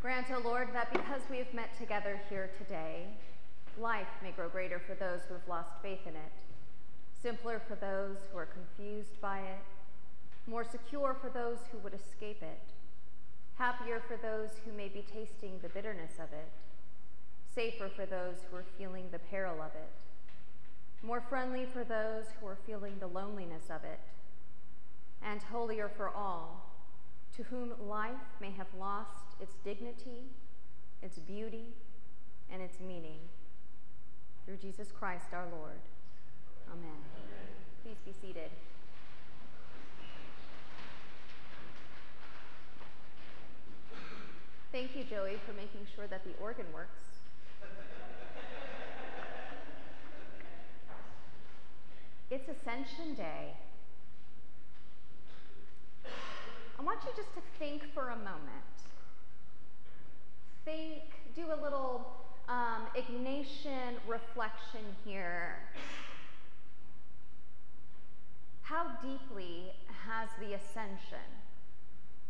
Grant, O Lord, that because we have met together here today, life may grow greater for those who have lost faith in it, simpler for those who are confused by it, more secure for those who would escape it, happier for those who may be tasting the bitterness of it, safer for those who are feeling the peril of it, more friendly for those who are feeling the loneliness of it, and holier for all to whom life may have lost its dignity, its beauty, and its meaning. Through Jesus Christ our Lord. Amen. Amen. Please be seated. Thank you, Joey, for making sure that the organ works. it's Ascension Day. I want you just to think for a moment. Think, do a little um, Ignatian reflection here. How deeply has the ascension,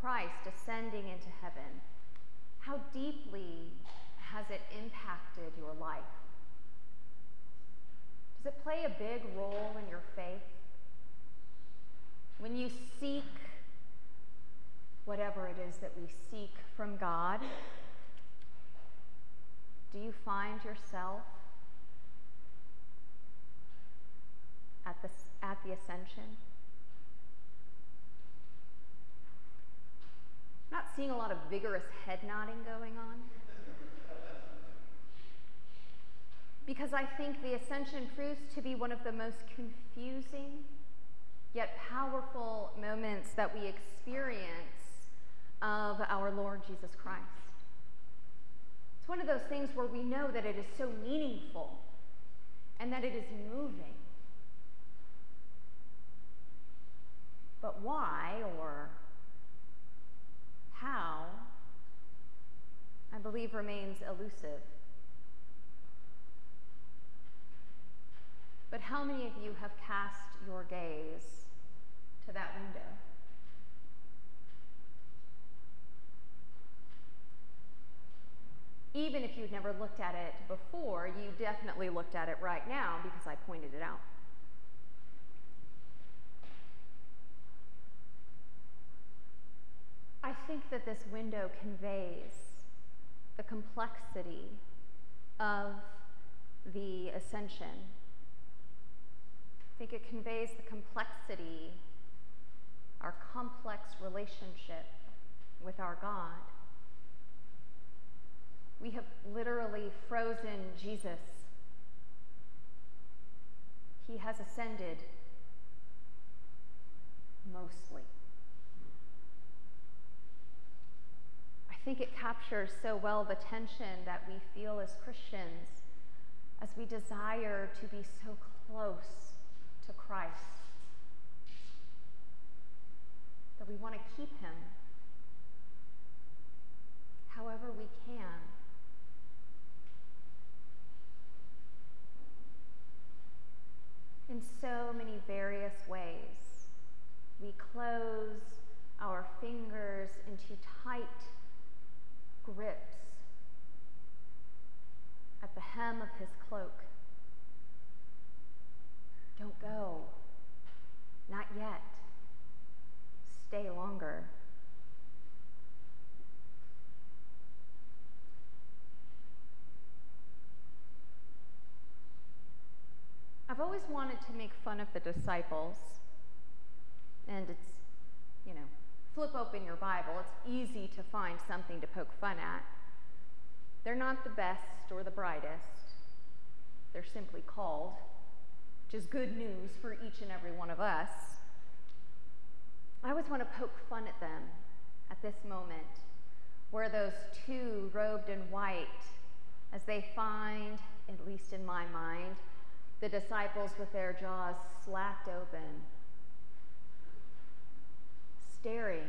Christ ascending into heaven, how deeply has it impacted your life? Does it play a big role in your faith? When you seek whatever it is that we seek from God, do you find yourself at the, at the ascension? I'm not seeing a lot of vigorous head nodding going on. Because I think the ascension proves to be one of the most confusing yet powerful moments that we experience of our Lord Jesus Christ. It's one of those things where we know that it is so meaningful and that it is moving. But why or how, I believe, remains elusive. But how many of you have cast your gaze to that window? Even if you'd never looked at it before, you definitely looked at it right now because I pointed it out. I think that this window conveys the complexity of the ascension. I think it conveys the complexity, our complex relationship with our God literally frozen Jesus. He has ascended mostly. I think it captures so well the tension that we feel as Christians as we desire to be so close to Christ that we want to keep him however we can. in so many various ways. We close our fingers into tight grips at the hem of his cloak. Don't go. Not yet. Stay longer. I've always wanted to make fun of the disciples, and it's, you know, flip open your Bible. It's easy to find something to poke fun at. They're not the best or the brightest, they're simply called, which is good news for each and every one of us. I always want to poke fun at them at this moment, where those two robed in white, as they find, at least in my mind, the disciples with their jaws slapped open, staring.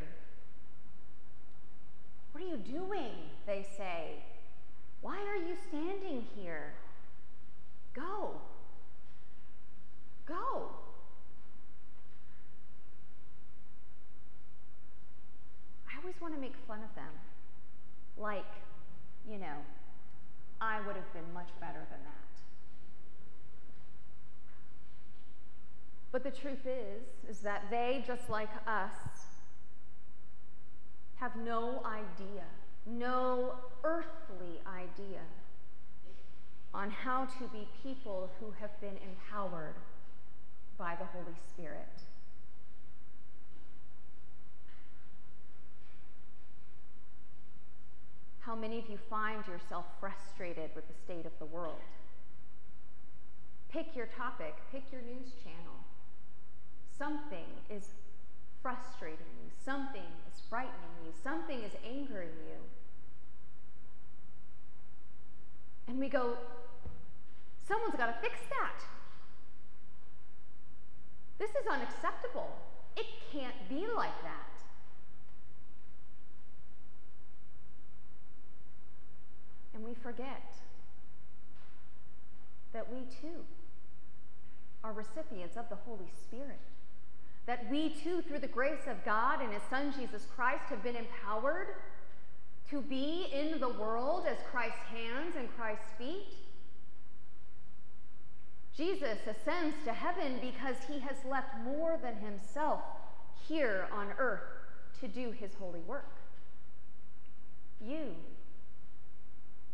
What are you doing? They say. Why are you standing here? Go. Go. I always want to make fun of them, like, you know, I would have been much better than that. But the truth is, is that they, just like us, have no idea, no earthly idea on how to be people who have been empowered by the Holy Spirit. How many of you find yourself frustrated with the state of the world? Pick your topic, pick your news channel. Something is frustrating you, something is frightening you, something is angering you. And we go, someone's got to fix that. This is unacceptable. It can't be like that. And we forget that we too are recipients of the Holy Spirit. That we too, through the grace of God and His Son Jesus Christ, have been empowered to be in the world as Christ's hands and Christ's feet. Jesus ascends to heaven because he has left more than himself here on earth to do his holy work. You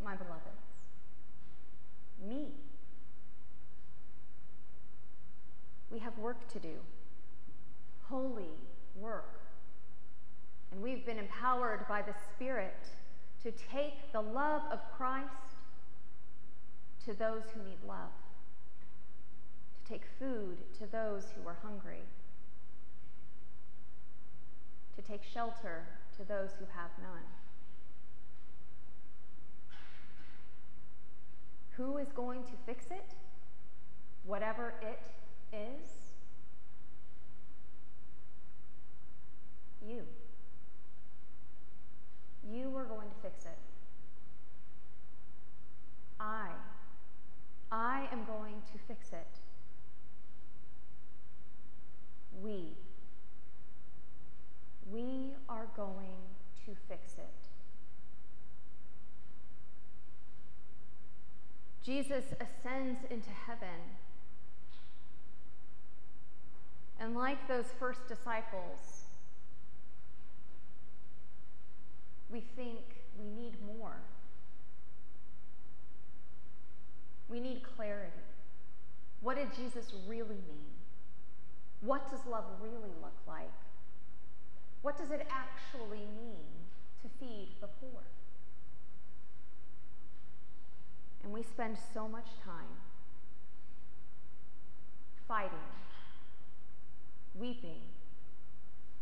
my beloveds. Me. We have work to do, holy work. And we've been empowered by the Spirit to take the love of Christ to those who need love, to take food to those who are hungry, to take shelter to those who have none. Who is going to fix it? Whatever it is? You. You are going to fix it. I. I am going to fix it. We. We are going to fix it. Jesus ascends into heaven. And like those first disciples, we think we need more. We need clarity. What did Jesus really mean? What does love really look like? What does it actually mean to feed the poor? And we spend so much time fighting, weeping,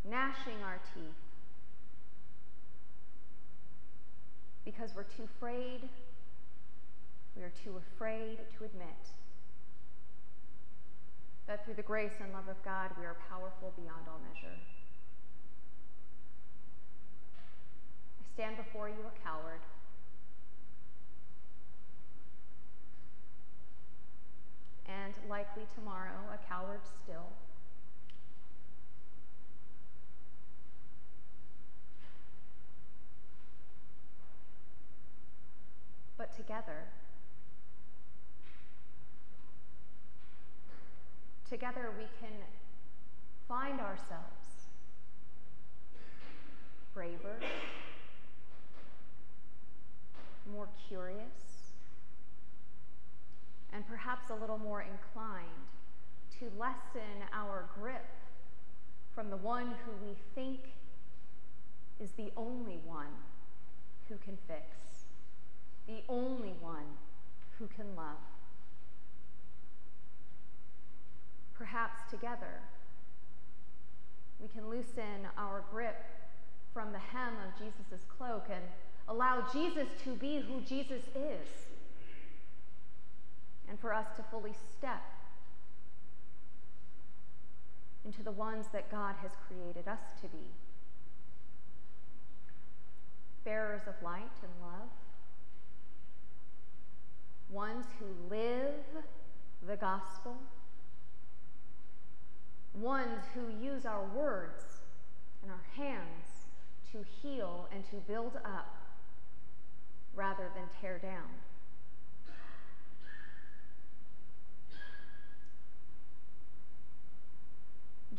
gnashing our teeth because we're too afraid, we are too afraid to admit that through the grace and love of God, we are powerful beyond all measure. I stand before you a coward. and likely tomorrow a coward still. But together, together we can find ourselves braver, more curious, and perhaps a little more inclined to lessen our grip from the one who we think is the only one who can fix, the only one who can love. Perhaps together we can loosen our grip from the hem of Jesus' cloak and allow Jesus to be who Jesus is. And for us to fully step into the ones that God has created us to be. Bearers of light and love, ones who live the gospel, ones who use our words and our hands to heal and to build up rather than tear down.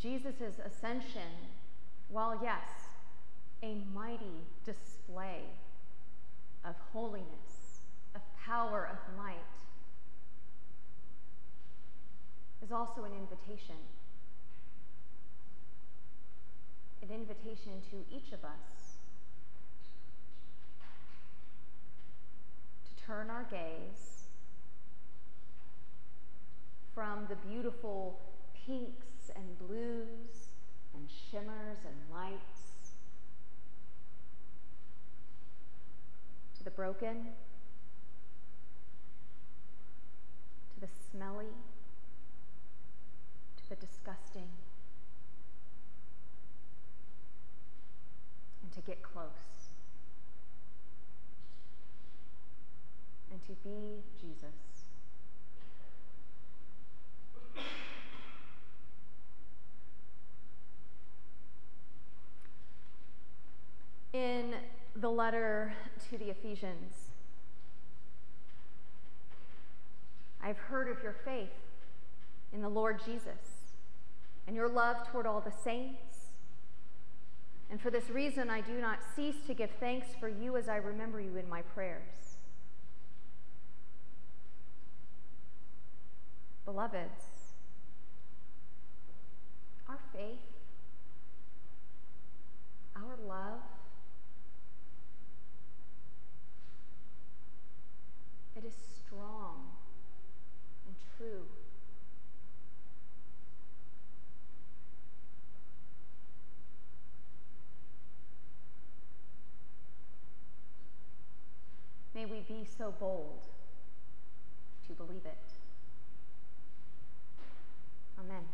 Jesus' ascension, while yes, a mighty display of holiness, of power, of might, is also an invitation. An invitation to each of us to turn our gaze from the beautiful pinks and blues and shimmers and lights to the broken, to the smelly, the disgusting, and to get close. And to be Jesus. In the letter to the Ephesians, I've heard of your faith in the Lord Jesus and your love toward all the saints. And for this reason, I do not cease to give thanks for you as I remember you in my prayers. Beloveds, our faith, our love, it is strong and true. be so bold to believe it? Amen.